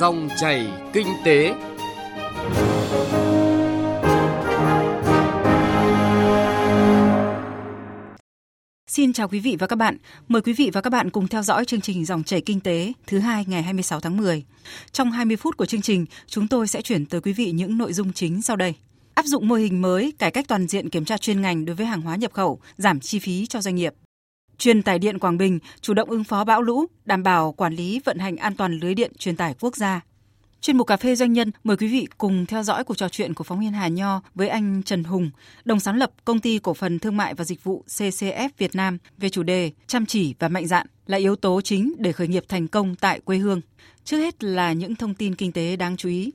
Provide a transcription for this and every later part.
Dòng chảy kinh tế. Xin chào quý vị và các bạn. Mời quý vị và các bạn cùng theo dõi chương trình Dòng chảy kinh tế thứ hai ngày 26 tháng 10. Trong 20 phút của chương trình, chúng tôi sẽ chuyển tới quý vị những nội dung chính sau đây. Áp dụng mô hình mới, cải cách toàn diện kiểm tra chuyên ngành đối với hàng hóa nhập khẩu, giảm chi phí cho doanh nghiệp. Truyền tải điện Quảng Bình chủ động ứng phó bão lũ, đảm bảo quản lý vận hành an toàn lưới điện truyền tải quốc gia. Chuyên mục cà phê doanh nhân mời quý vị cùng theo dõi cuộc trò chuyện của phóng viên Hà Nho với anh Trần Hùng, đồng sáng lập công ty cổ phần thương mại và dịch vụ CCF Việt Nam về chủ đề chăm chỉ và mạnh dạn là yếu tố chính để khởi nghiệp thành công tại quê hương. Trước hết là những thông tin kinh tế đáng chú ý.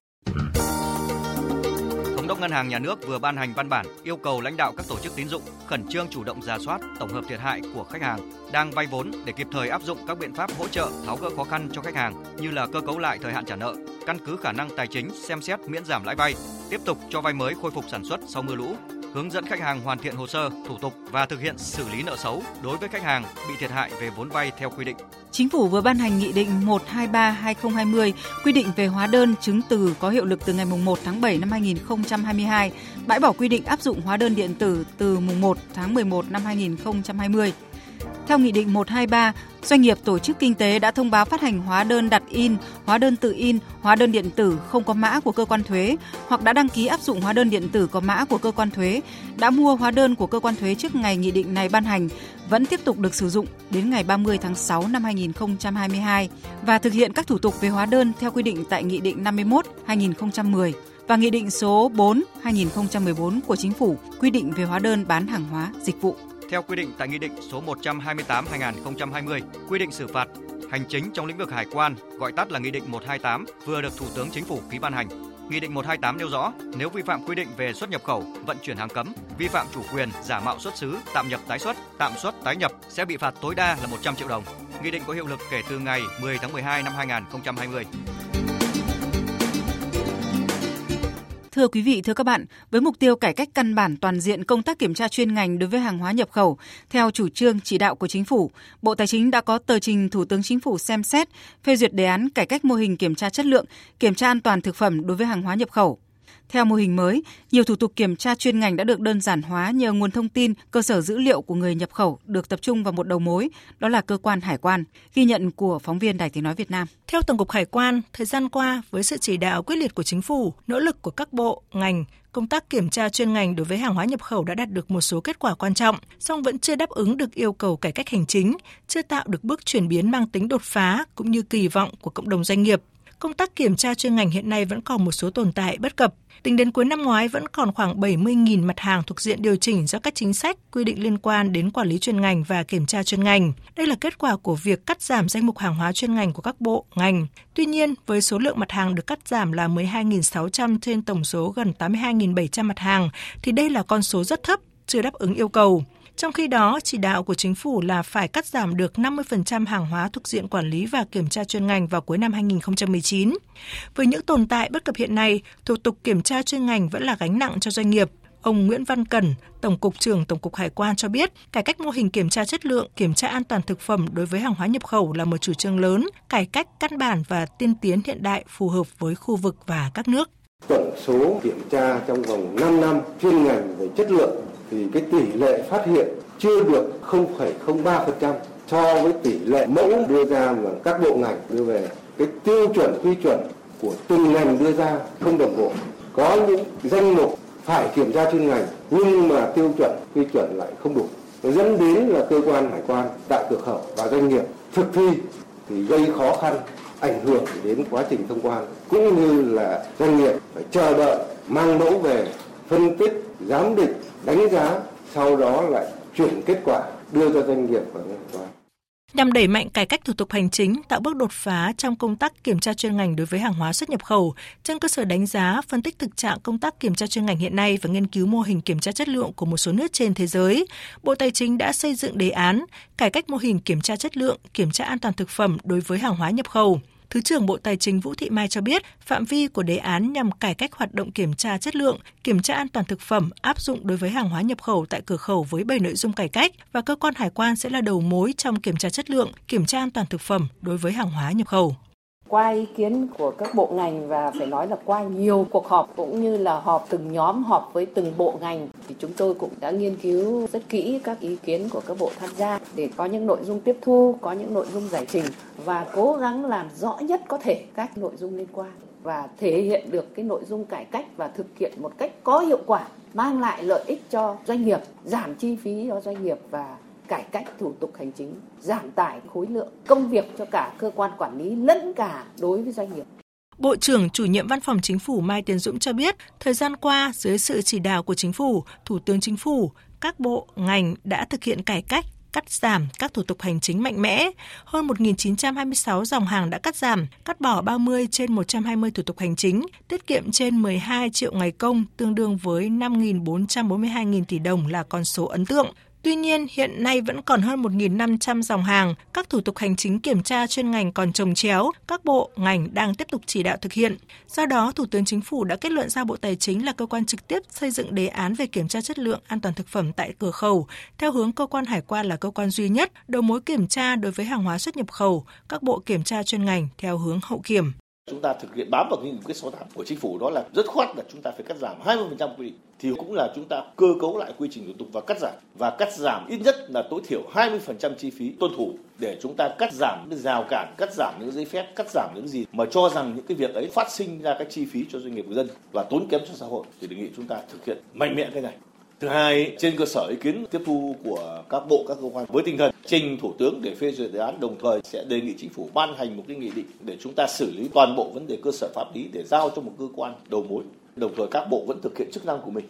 Thống đốc Ngân hàng Nhà nước vừa ban hành văn bản yêu cầu lãnh đạo các tổ chức tín dụng khẩn trương chủ động ra soát, tổng hợp thiệt hại của khách hàng đang vay vốn để kịp thời áp dụng các biện pháp hỗ trợ tháo gỡ khó khăn cho khách hàng như là cơ cấu lại thời hạn trả nợ, căn cứ khả năng tài chính xem xét miễn giảm lãi vay, tiếp tục cho vay mới khôi phục sản xuất sau mưa lũ, hướng dẫn khách hàng hoàn thiện hồ sơ, thủ tục và thực hiện xử lý nợ xấu đối với khách hàng bị thiệt hại về vốn vay theo quy định. Chính phủ vừa ban hành Nghị định 123/2020 quy định về hóa đơn chứng từ có hiệu lực từ ngày 1 tháng 7 năm 2022, bãi bỏ quy định áp dụng hóa đơn điện tử từ mùng 1 tháng 11 năm 2020. Theo Nghị định 123, doanh nghiệp tổ chức kinh tế đã thông báo phát hành hóa đơn đặt in, hóa đơn tự in, hóa đơn điện tử không có mã của cơ quan thuế hoặc đã đăng ký áp dụng hóa đơn điện tử có mã của cơ quan thuế, đã mua hóa đơn của cơ quan thuế trước ngày nghị định này ban hành vẫn tiếp tục được sử dụng đến ngày 30 tháng 6 năm 2022 và thực hiện các thủ tục về hóa đơn theo quy định tại Nghị định 51 2010 và Nghị định số 4 2014 của Chính phủ quy định về hóa đơn bán hàng hóa, dịch vụ. Theo quy định tại Nghị định số 128/2020, quy định xử phạt hành chính trong lĩnh vực hải quan, gọi tắt là Nghị định 128, vừa được Thủ tướng Chính phủ ký ban hành. Nghị định 128 nêu rõ, nếu vi phạm quy định về xuất nhập khẩu, vận chuyển hàng cấm, vi phạm chủ quyền, giả mạo xuất xứ, tạm nhập tái xuất, tạm xuất tái nhập sẽ bị phạt tối đa là 100 triệu đồng. Nghị định có hiệu lực kể từ ngày 10 tháng 12 năm 2020. Thưa quý vị, thưa các bạn, với mục tiêu cải cách căn bản toàn diện công tác kiểm tra chuyên ngành đối với hàng hóa nhập khẩu, theo chủ trương chỉ đạo của chính phủ, Bộ Tài chính đã có tờ trình Thủ tướng Chính phủ xem xét phê duyệt đề án cải cách mô hình kiểm tra chất lượng, kiểm tra an toàn thực phẩm đối với hàng hóa nhập khẩu. Theo mô hình mới, nhiều thủ tục kiểm tra chuyên ngành đã được đơn giản hóa nhờ nguồn thông tin, cơ sở dữ liệu của người nhập khẩu được tập trung vào một đầu mối, đó là cơ quan hải quan. Ghi nhận của phóng viên Đài Tiếng nói Việt Nam. Theo Tổng cục Hải quan, thời gian qua với sự chỉ đạo quyết liệt của chính phủ, nỗ lực của các bộ, ngành, công tác kiểm tra chuyên ngành đối với hàng hóa nhập khẩu đã đạt được một số kết quả quan trọng, song vẫn chưa đáp ứng được yêu cầu cải cách hành chính, chưa tạo được bước chuyển biến mang tính đột phá cũng như kỳ vọng của cộng đồng doanh nghiệp công tác kiểm tra chuyên ngành hiện nay vẫn còn một số tồn tại bất cập. Tính đến cuối năm ngoái vẫn còn khoảng 70.000 mặt hàng thuộc diện điều chỉnh do các chính sách, quy định liên quan đến quản lý chuyên ngành và kiểm tra chuyên ngành. Đây là kết quả của việc cắt giảm danh mục hàng hóa chuyên ngành của các bộ, ngành. Tuy nhiên, với số lượng mặt hàng được cắt giảm là 12.600 trên tổng số gần 82.700 mặt hàng, thì đây là con số rất thấp, chưa đáp ứng yêu cầu. Trong khi đó, chỉ đạo của chính phủ là phải cắt giảm được 50% hàng hóa thuộc diện quản lý và kiểm tra chuyên ngành vào cuối năm 2019. Với những tồn tại bất cập hiện nay, thủ tục kiểm tra chuyên ngành vẫn là gánh nặng cho doanh nghiệp. Ông Nguyễn Văn Cẩn, Tổng cục trưởng Tổng cục Hải quan cho biết, cải cách mô hình kiểm tra chất lượng, kiểm tra an toàn thực phẩm đối với hàng hóa nhập khẩu là một chủ trương lớn, cải cách căn bản và tiên tiến hiện đại phù hợp với khu vực và các nước. Tổng số kiểm tra trong vòng 5 năm chuyên ngành về chất lượng thì cái tỷ lệ phát hiện chưa được 0,03% so với tỷ lệ mẫu đưa ra mà các bộ ngành đưa về cái tiêu chuẩn quy chuẩn của từng ngành đưa ra không đồng bộ. Có những danh mục phải kiểm tra chuyên ngành nhưng mà tiêu chuẩn quy chuẩn lại không đủ. Nó dẫn đến là cơ quan hải quan tại cửa khẩu và doanh nghiệp thực thi thì gây khó khăn ảnh hưởng đến quá trình thông quan. Cũng như là doanh nghiệp phải chờ đợi mang mẫu về phân tích giám định đánh giá sau đó lại chuyển kết quả đưa cho doanh nghiệp và ngành quan nhằm đẩy mạnh cải cách thủ tục hành chính, tạo bước đột phá trong công tác kiểm tra chuyên ngành đối với hàng hóa xuất nhập khẩu, trên cơ sở đánh giá, phân tích thực trạng công tác kiểm tra chuyên ngành hiện nay và nghiên cứu mô hình kiểm tra chất lượng của một số nước trên thế giới, Bộ Tài chính đã xây dựng đề án cải cách mô hình kiểm tra chất lượng, kiểm tra an toàn thực phẩm đối với hàng hóa nhập khẩu. Thứ trưởng Bộ Tài chính Vũ Thị Mai cho biết, phạm vi của đề án nhằm cải cách hoạt động kiểm tra chất lượng, kiểm tra an toàn thực phẩm áp dụng đối với hàng hóa nhập khẩu tại cửa khẩu với 7 nội dung cải cách và cơ quan hải quan sẽ là đầu mối trong kiểm tra chất lượng, kiểm tra an toàn thực phẩm đối với hàng hóa nhập khẩu qua ý kiến của các bộ ngành và phải nói là qua nhiều cuộc họp cũng như là họp từng nhóm họp với từng bộ ngành thì chúng tôi cũng đã nghiên cứu rất kỹ các ý kiến của các bộ tham gia để có những nội dung tiếp thu, có những nội dung giải trình và cố gắng làm rõ nhất có thể các nội dung liên quan và thể hiện được cái nội dung cải cách và thực hiện một cách có hiệu quả mang lại lợi ích cho doanh nghiệp giảm chi phí cho doanh nghiệp và cải cách thủ tục hành chính giảm tải khối lượng công việc cho cả cơ quan quản lý lẫn cả đối với doanh nghiệp Bộ trưởng chủ nhiệm Văn phòng Chính phủ Mai Tiến Dũng cho biết, thời gian qua, dưới sự chỉ đạo của Chính phủ, Thủ tướng Chính phủ, các bộ, ngành đã thực hiện cải cách, cắt giảm các thủ tục hành chính mạnh mẽ. Hơn 1.926 dòng hàng đã cắt giảm, cắt bỏ 30 trên 120 thủ tục hành chính, tiết kiệm trên 12 triệu ngày công, tương đương với 5.442.000 tỷ đồng là con số ấn tượng. Tuy nhiên, hiện nay vẫn còn hơn 1.500 dòng hàng, các thủ tục hành chính kiểm tra chuyên ngành còn trồng chéo, các bộ, ngành đang tiếp tục chỉ đạo thực hiện. Do đó, Thủ tướng Chính phủ đã kết luận giao Bộ Tài chính là cơ quan trực tiếp xây dựng đề án về kiểm tra chất lượng an toàn thực phẩm tại cửa khẩu, theo hướng cơ quan hải quan là cơ quan duy nhất, đầu mối kiểm tra đối với hàng hóa xuất nhập khẩu, các bộ kiểm tra chuyên ngành theo hướng hậu kiểm. Chúng ta thực hiện bám vào cái nghị quyết 68 của chính phủ đó là rất khoát là chúng ta phải cắt giảm 20% quy định thì cũng là chúng ta cơ cấu lại quy trình thủ tục và cắt giảm và cắt giảm ít nhất là tối thiểu 20% chi phí tuân thủ để chúng ta cắt giảm những rào cản, cắt giảm những giấy phép, cắt giảm những gì mà cho rằng những cái việc ấy phát sinh ra các chi phí cho doanh nghiệp của dân và tốn kém cho xã hội thì đề nghị chúng ta thực hiện mạnh mẽ cái này. Thứ hai, trên cơ sở ý kiến tiếp thu của các bộ, các cơ quan với tinh thần trình Thủ tướng để phê duyệt đề án đồng thời sẽ đề nghị chính phủ ban hành một cái nghị định để chúng ta xử lý toàn bộ vấn đề cơ sở pháp lý để giao cho một cơ quan đầu mối. Đồng thời các bộ vẫn thực hiện chức năng của mình.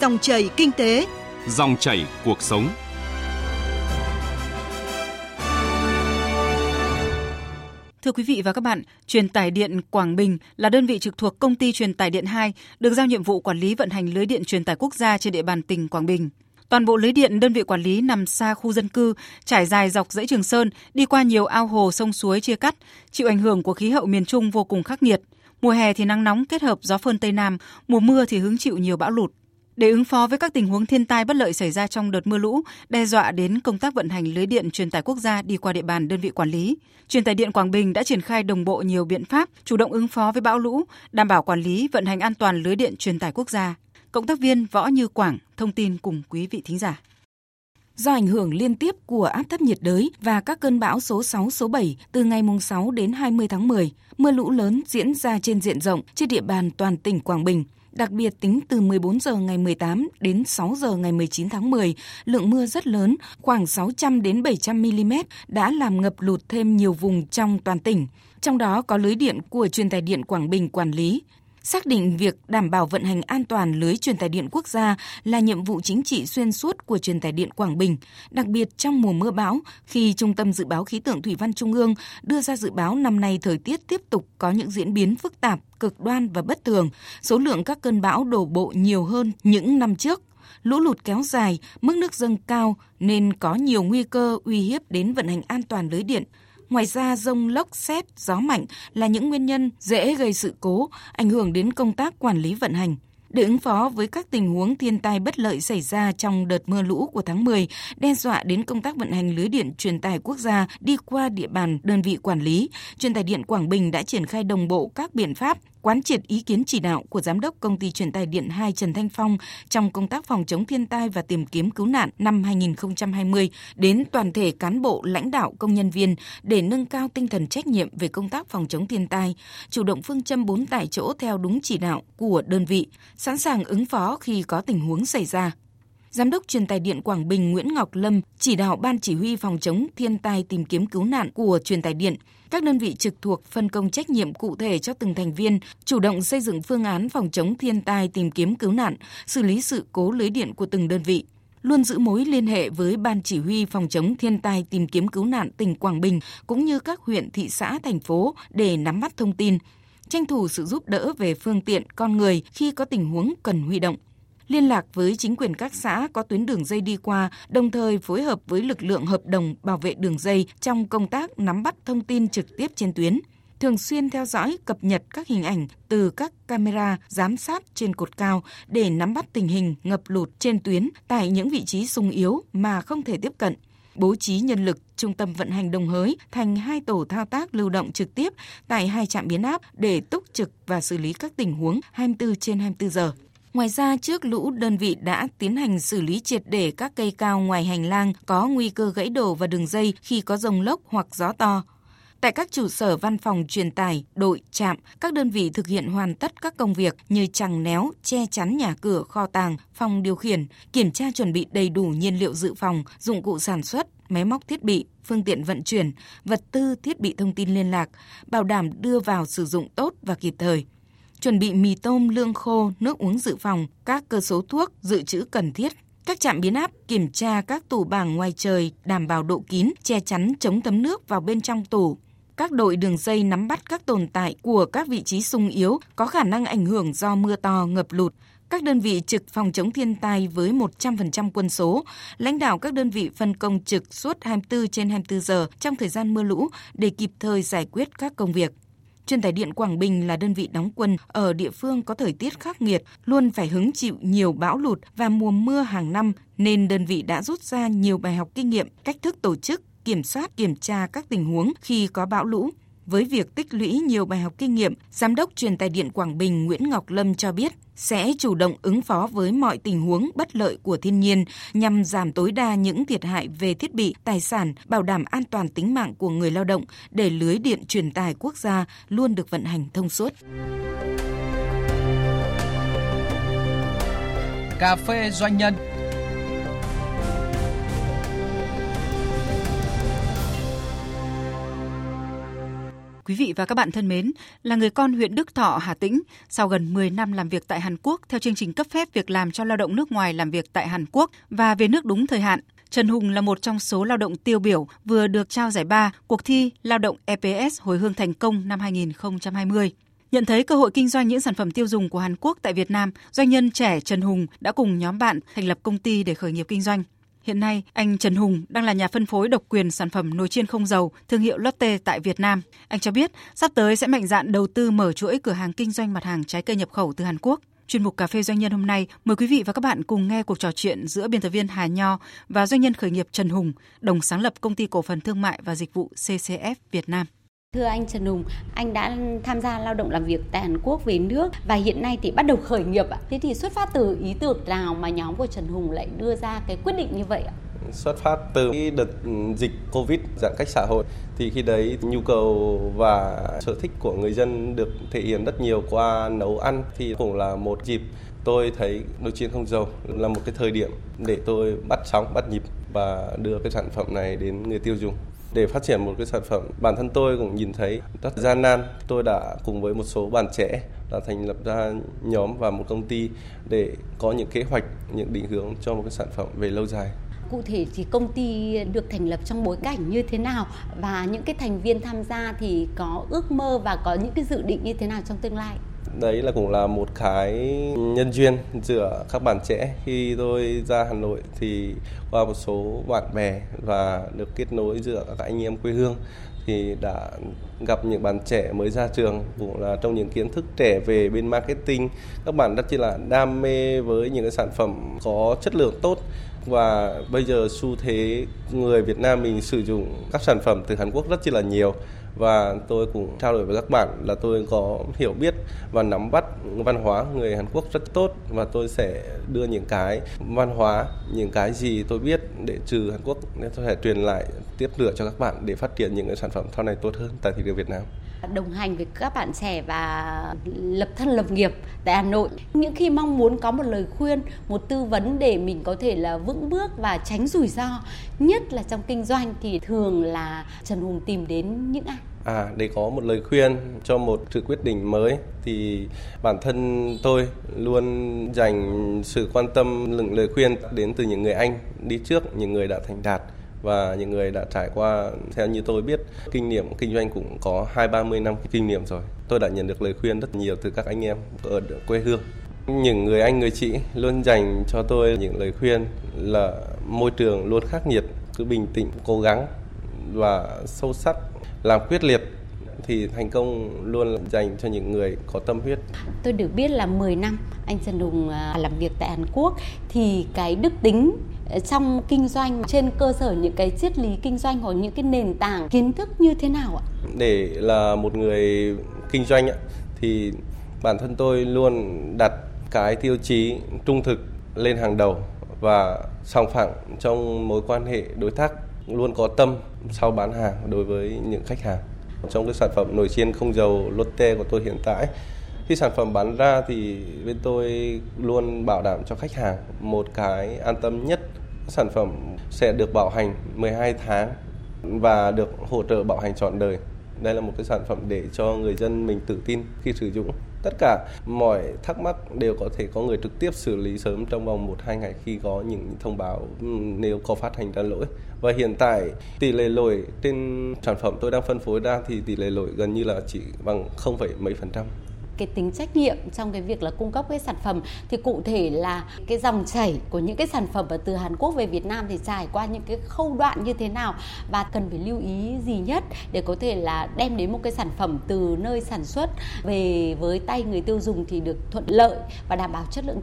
Dòng chảy kinh tế, dòng chảy cuộc sống. Thưa quý vị và các bạn, truyền tải điện Quảng Bình là đơn vị trực thuộc công ty truyền tải điện 2, được giao nhiệm vụ quản lý vận hành lưới điện truyền tải quốc gia trên địa bàn tỉnh Quảng Bình. Toàn bộ lưới điện đơn vị quản lý nằm xa khu dân cư, trải dài dọc dãy Trường Sơn, đi qua nhiều ao hồ sông suối chia cắt, chịu ảnh hưởng của khí hậu miền Trung vô cùng khắc nghiệt. Mùa hè thì nắng nóng kết hợp gió phơn Tây Nam, mùa mưa thì hứng chịu nhiều bão lụt. Để ứng phó với các tình huống thiên tai bất lợi xảy ra trong đợt mưa lũ, đe dọa đến công tác vận hành lưới điện truyền tải quốc gia đi qua địa bàn đơn vị quản lý, truyền tải điện Quảng Bình đã triển khai đồng bộ nhiều biện pháp chủ động ứng phó với bão lũ, đảm bảo quản lý vận hành an toàn lưới điện truyền tải quốc gia. Cộng tác viên Võ Như Quảng thông tin cùng quý vị thính giả. Do ảnh hưởng liên tiếp của áp thấp nhiệt đới và các cơn bão số 6, số 7 từ ngày 6 đến 20 tháng 10, mưa lũ lớn diễn ra trên diện rộng trên địa bàn toàn tỉnh Quảng Bình. Đặc biệt tính từ 14 giờ ngày 18 đến 6 giờ ngày 19 tháng 10, lượng mưa rất lớn, khoảng 600 đến 700 mm đã làm ngập lụt thêm nhiều vùng trong toàn tỉnh. Trong đó có lưới điện của truyền tải điện Quảng Bình quản lý xác định việc đảm bảo vận hành an toàn lưới truyền tải điện quốc gia là nhiệm vụ chính trị xuyên suốt của truyền tải điện Quảng Bình, đặc biệt trong mùa mưa bão khi Trung tâm Dự báo Khí tượng Thủy văn Trung ương đưa ra dự báo năm nay thời tiết tiếp tục có những diễn biến phức tạp, cực đoan và bất thường, số lượng các cơn bão đổ bộ nhiều hơn những năm trước lũ lụt kéo dài, mức nước dâng cao nên có nhiều nguy cơ uy hiếp đến vận hành an toàn lưới điện. Ngoài ra, rông lốc, xét, gió mạnh là những nguyên nhân dễ gây sự cố, ảnh hưởng đến công tác quản lý vận hành. Để ứng phó với các tình huống thiên tai bất lợi xảy ra trong đợt mưa lũ của tháng 10, đe dọa đến công tác vận hành lưới điện truyền tải quốc gia đi qua địa bàn đơn vị quản lý, truyền tải điện Quảng Bình đã triển khai đồng bộ các biện pháp quán triệt ý kiến chỉ đạo của Giám đốc Công ty Truyền tài Điện 2 Trần Thanh Phong trong công tác phòng chống thiên tai và tìm kiếm cứu nạn năm 2020 đến toàn thể cán bộ, lãnh đạo, công nhân viên để nâng cao tinh thần trách nhiệm về công tác phòng chống thiên tai, chủ động phương châm 4 tại chỗ theo đúng chỉ đạo của đơn vị, sẵn sàng ứng phó khi có tình huống xảy ra. Giám đốc truyền tài điện Quảng Bình Nguyễn Ngọc Lâm chỉ đạo Ban Chỉ huy phòng chống thiên tai tìm kiếm cứu nạn của truyền tài điện, các đơn vị trực thuộc phân công trách nhiệm cụ thể cho từng thành viên, chủ động xây dựng phương án phòng chống thiên tai tìm kiếm cứu nạn, xử lý sự cố lưới điện của từng đơn vị luôn giữ mối liên hệ với Ban Chỉ huy Phòng chống thiên tai tìm kiếm cứu nạn tỉnh Quảng Bình cũng như các huyện, thị xã, thành phố để nắm bắt thông tin, tranh thủ sự giúp đỡ về phương tiện, con người khi có tình huống cần huy động liên lạc với chính quyền các xã có tuyến đường dây đi qua, đồng thời phối hợp với lực lượng hợp đồng bảo vệ đường dây trong công tác nắm bắt thông tin trực tiếp trên tuyến. thường xuyên theo dõi cập nhật các hình ảnh từ các camera giám sát trên cột cao để nắm bắt tình hình ngập lụt trên tuyến tại những vị trí sung yếu mà không thể tiếp cận bố trí nhân lực trung tâm vận hành đồng hới thành hai tổ thao tác lưu động trực tiếp tại hai trạm biến áp để túc trực và xử lý các tình huống 24 trên 24 giờ. Ngoài ra, trước lũ, đơn vị đã tiến hành xử lý triệt để các cây cao ngoài hành lang có nguy cơ gãy đổ và đường dây khi có rông lốc hoặc gió to. Tại các trụ sở văn phòng truyền tải, đội, trạm, các đơn vị thực hiện hoàn tất các công việc như chẳng néo, che chắn nhà cửa, kho tàng, phòng điều khiển, kiểm tra chuẩn bị đầy đủ nhiên liệu dự phòng, dụng cụ sản xuất, máy móc thiết bị, phương tiện vận chuyển, vật tư thiết bị thông tin liên lạc, bảo đảm đưa vào sử dụng tốt và kịp thời. Chuẩn bị mì tôm, lương khô, nước uống dự phòng, các cơ số thuốc, dự trữ cần thiết các trạm biến áp kiểm tra các tủ bảng ngoài trời đảm bảo độ kín, che chắn chống thấm nước vào bên trong tủ, các đội đường dây nắm bắt các tồn tại của các vị trí sung yếu có khả năng ảnh hưởng do mưa to, ngập lụt. Các đơn vị trực phòng chống thiên tai với 100% quân số, lãnh đạo các đơn vị phân công trực suốt 24 trên 24 giờ trong thời gian mưa lũ để kịp thời giải quyết các công việc. Truyền tải điện Quảng Bình là đơn vị đóng quân ở địa phương có thời tiết khắc nghiệt, luôn phải hứng chịu nhiều bão lụt và mùa mưa hàng năm, nên đơn vị đã rút ra nhiều bài học kinh nghiệm, cách thức tổ chức, kiểm soát kiểm tra các tình huống khi có bão lũ. Với việc tích lũy nhiều bài học kinh nghiệm, Giám đốc Truyền tài điện Quảng Bình Nguyễn Ngọc Lâm cho biết sẽ chủ động ứng phó với mọi tình huống bất lợi của thiên nhiên nhằm giảm tối đa những thiệt hại về thiết bị, tài sản, bảo đảm an toàn tính mạng của người lao động để lưới điện truyền tải quốc gia luôn được vận hành thông suốt. Cà phê doanh nhân Quý vị và các bạn thân mến, là người con huyện Đức Thọ, Hà Tĩnh, sau gần 10 năm làm việc tại Hàn Quốc theo chương trình cấp phép việc làm cho lao động nước ngoài làm việc tại Hàn Quốc và về nước đúng thời hạn, Trần Hùng là một trong số lao động tiêu biểu vừa được trao giải ba cuộc thi lao động EPS hồi hương thành công năm 2020. Nhận thấy cơ hội kinh doanh những sản phẩm tiêu dùng của Hàn Quốc tại Việt Nam, doanh nhân trẻ Trần Hùng đã cùng nhóm bạn thành lập công ty để khởi nghiệp kinh doanh. Hiện nay, anh Trần Hùng đang là nhà phân phối độc quyền sản phẩm nồi chiên không dầu thương hiệu Lotte tại Việt Nam. Anh cho biết sắp tới sẽ mạnh dạn đầu tư mở chuỗi cửa hàng kinh doanh mặt hàng trái cây nhập khẩu từ Hàn Quốc. Chuyên mục Cà phê Doanh nhân hôm nay mời quý vị và các bạn cùng nghe cuộc trò chuyện giữa biên tập viên Hà Nho và doanh nhân khởi nghiệp Trần Hùng, đồng sáng lập công ty cổ phần thương mại và dịch vụ CCF Việt Nam. Thưa anh Trần Hùng, anh đã tham gia lao động làm việc tại Hàn Quốc về nước và hiện nay thì bắt đầu khởi nghiệp ạ. Thế thì xuất phát từ ý tưởng nào mà nhóm của Trần Hùng lại đưa ra cái quyết định như vậy ạ? xuất phát từ đợt dịch Covid giãn cách xã hội thì khi đấy nhu cầu và sở thích của người dân được thể hiện rất nhiều qua nấu ăn thì cũng là một dịp tôi thấy nồi chiên không dầu là một cái thời điểm để tôi bắt sóng bắt nhịp và đưa cái sản phẩm này đến người tiêu dùng để phát triển một cái sản phẩm, bản thân tôi cũng nhìn thấy rất gian nan. Tôi đã cùng với một số bạn trẻ đã thành lập ra nhóm và một công ty để có những kế hoạch, những định hướng cho một cái sản phẩm về lâu dài. Cụ thể thì công ty được thành lập trong bối cảnh như thế nào và những cái thành viên tham gia thì có ước mơ và có những cái dự định như thế nào trong tương lai? Đấy là cũng là một cái nhân duyên giữa các bạn trẻ. Khi tôi ra Hà Nội thì qua một số bạn bè và được kết nối giữa các anh em quê hương thì đã gặp những bạn trẻ mới ra trường, cũng là trong những kiến thức trẻ về bên marketing. Các bạn rất là đam mê với những cái sản phẩm có chất lượng tốt. Và bây giờ xu thế người Việt Nam mình sử dụng các sản phẩm từ Hàn Quốc rất chi là nhiều và tôi cũng trao đổi với các bạn là tôi có hiểu biết và nắm bắt văn hóa người Hàn Quốc rất tốt và tôi sẽ đưa những cái văn hóa, những cái gì tôi biết để trừ Hàn Quốc, để tôi sẽ truyền lại, tiếp lửa cho các bạn để phát triển những cái sản phẩm sau này tốt hơn tại thị trường Việt Nam đồng hành với các bạn trẻ và lập thân lập nghiệp tại Hà Nội. Những khi mong muốn có một lời khuyên, một tư vấn để mình có thể là vững bước và tránh rủi ro, nhất là trong kinh doanh thì thường là Trần Hùng tìm đến những ai? À, để có một lời khuyên cho một sự quyết định mới thì bản thân tôi luôn dành sự quan tâm lượng lời khuyên đến từ những người anh đi trước, những người đã thành đạt và những người đã trải qua, theo như tôi biết, kinh nghiệm kinh doanh cũng có hai ba mươi năm kinh nghiệm rồi tôi đã nhận được lời khuyên rất nhiều từ các anh em ở quê hương những người anh, người chị luôn dành cho tôi những lời khuyên là môi trường luôn khắc nghiệt, cứ bình tĩnh, cố gắng và sâu sắc, làm quyết liệt thì thành công luôn dành cho những người có tâm huyết. Tôi được biết là 10 năm anh Trần Hùng à, làm việc tại Hàn Quốc thì cái đức tính trong kinh doanh, trên cơ sở những cái triết lý kinh doanh hoặc những cái nền tảng, kiến thức như thế nào ạ? Để là một người kinh doanh thì bản thân tôi luôn đặt cái tiêu chí trung thực lên hàng đầu và sòng phẳng trong mối quan hệ đối tác, luôn có tâm sau bán hàng đối với những khách hàng. Trong cái sản phẩm nồi chiên không dầu Lotte của tôi hiện tại khi sản phẩm bán ra thì bên tôi luôn bảo đảm cho khách hàng một cái an tâm nhất, sản phẩm sẽ được bảo hành 12 tháng và được hỗ trợ bảo hành trọn đời. Đây là một cái sản phẩm để cho người dân mình tự tin khi sử dụng. Tất cả mọi thắc mắc đều có thể có người trực tiếp xử lý sớm trong vòng một hai ngày khi có những thông báo ừ, nếu có phát hành ra lỗi. Và hiện tại, tỷ lệ lỗi trên sản phẩm tôi đang phân phối ra thì tỷ lệ lỗi gần như là chỉ bằng không phẩy mấy phần trăm cái tính trách nhiệm trong cái việc là cung cấp cái sản phẩm thì cụ thể là cái dòng chảy của những cái sản phẩm ở từ Hàn Quốc về Việt Nam thì trải qua những cái khâu đoạn như thế nào và cần phải lưu ý gì nhất để có thể là đem đến một cái sản phẩm từ nơi sản xuất về với tay người tiêu dùng thì được thuận lợi và đảm bảo chất lượng?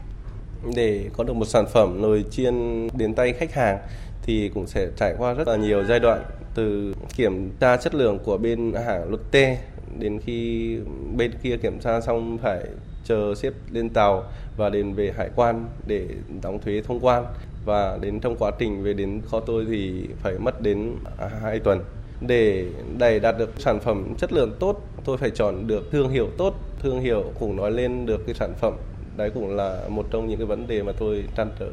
Để có được một sản phẩm nồi chiên đến tay khách hàng thì cũng sẽ trải qua rất là nhiều giai đoạn từ kiểm tra chất lượng của bên hãng Lotte đến khi bên kia kiểm tra xong phải chờ xếp lên tàu và đến về hải quan để đóng thuế thông quan. Và đến trong quá trình về đến kho tôi thì phải mất đến 2 tuần. Để đẩy đạt được sản phẩm chất lượng tốt, tôi phải chọn được thương hiệu tốt. Thương hiệu cũng nói lên được cái sản phẩm. Đấy cũng là một trong những cái vấn đề mà tôi trăn trở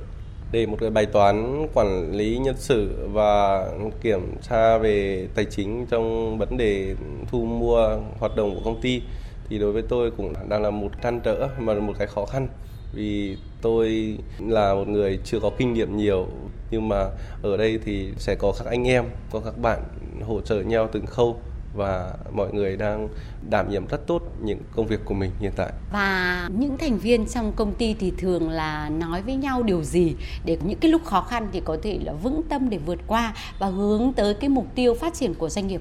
để một cái bài toán quản lý nhân sự và kiểm tra về tài chính trong vấn đề thu mua hoạt động của công ty, thì đối với tôi cũng đang là một trăn trở mà một cái khó khăn. Vì tôi là một người chưa có kinh nghiệm nhiều, nhưng mà ở đây thì sẽ có các anh em, có các bạn hỗ trợ nhau từng khâu và mọi người đang đảm nhiệm rất tốt những công việc của mình hiện tại. Và những thành viên trong công ty thì thường là nói với nhau điều gì để những cái lúc khó khăn thì có thể là vững tâm để vượt qua và hướng tới cái mục tiêu phát triển của doanh nghiệp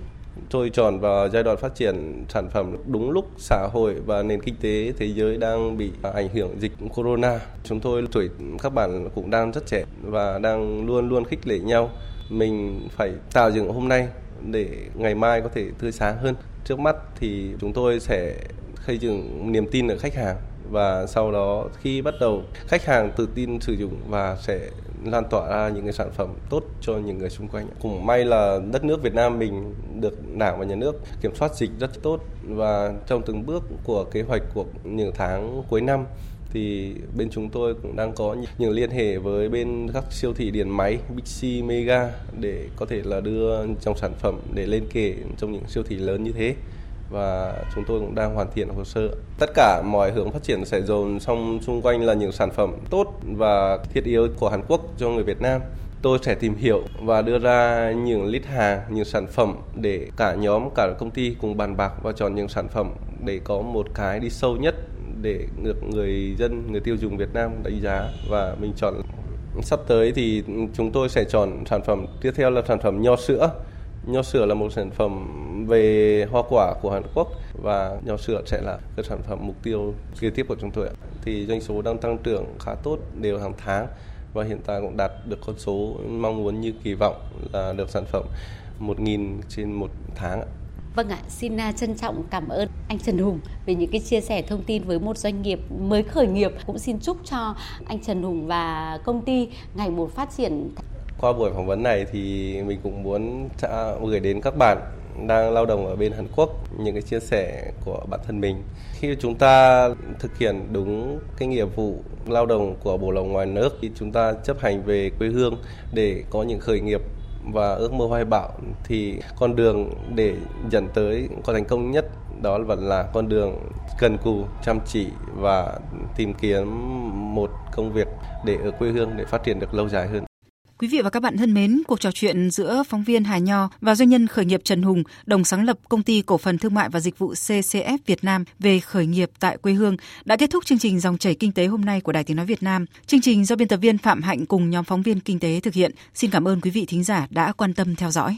tôi chọn vào giai đoạn phát triển sản phẩm đúng lúc xã hội và nền kinh tế thế giới đang bị ảnh hưởng dịch corona. Chúng tôi tuổi các bạn cũng đang rất trẻ và đang luôn luôn khích lệ nhau. Mình phải tạo dựng hôm nay để ngày mai có thể tươi sáng hơn. Trước mắt thì chúng tôi sẽ xây dựng niềm tin ở khách hàng và sau đó khi bắt đầu, khách hàng tự tin sử dụng và sẽ lan tỏa ra những cái sản phẩm tốt cho những người xung quanh. Cũng may là đất nước Việt Nam mình được Đảng và Nhà nước kiểm soát dịch rất tốt và trong từng bước của kế hoạch của những tháng cuối năm thì bên chúng tôi cũng đang có những liên hệ với bên các siêu thị điện máy Bixi, Mega để có thể là đưa trong sản phẩm để lên kệ trong những siêu thị lớn như thế và chúng tôi cũng đang hoàn thiện hồ sơ. Tất cả mọi hướng phát triển sẽ dồn xong xung quanh là những sản phẩm tốt và thiết yếu của Hàn Quốc cho người Việt Nam. Tôi sẽ tìm hiểu và đưa ra những list hàng, những sản phẩm để cả nhóm, cả công ty cùng bàn bạc và chọn những sản phẩm để có một cái đi sâu nhất để được người dân, người tiêu dùng Việt Nam đánh giá và mình chọn. Sắp tới thì chúng tôi sẽ chọn sản phẩm tiếp theo là sản phẩm nho sữa. Nho sữa là một sản phẩm về hoa quả của Hàn Quốc và nho sữa sẽ là cái sản phẩm mục tiêu kế tiếp của chúng tôi thì doanh số đang tăng trưởng khá tốt đều hàng tháng và hiện tại cũng đạt được con số mong muốn như kỳ vọng là được sản phẩm 1.000 trên một tháng Vâng ạ, xin à, trân trọng cảm ơn anh Trần Hùng về những cái chia sẻ thông tin với một doanh nghiệp mới khởi nghiệp. Cũng xin chúc cho anh Trần Hùng và công ty ngày một phát triển. Qua buổi phỏng vấn này thì mình cũng muốn gửi đến các bạn đang lao động ở bên Hàn Quốc những cái chia sẻ của bản thân mình. Khi chúng ta thực hiện đúng cái nghiệp vụ lao động của bộ lao ngoài nước thì chúng ta chấp hành về quê hương để có những khởi nghiệp và ước mơ hoài bão thì con đường để dẫn tới có thành công nhất đó vẫn là con đường cần cù, chăm chỉ và tìm kiếm một công việc để ở quê hương để phát triển được lâu dài hơn. Quý vị và các bạn thân mến, cuộc trò chuyện giữa phóng viên Hà Nho và doanh nhân khởi nghiệp Trần Hùng, đồng sáng lập công ty cổ phần thương mại và dịch vụ CCF Việt Nam về khởi nghiệp tại quê hương đã kết thúc chương trình dòng chảy kinh tế hôm nay của Đài Tiếng nói Việt Nam. Chương trình do biên tập viên Phạm Hạnh cùng nhóm phóng viên kinh tế thực hiện. Xin cảm ơn quý vị thính giả đã quan tâm theo dõi.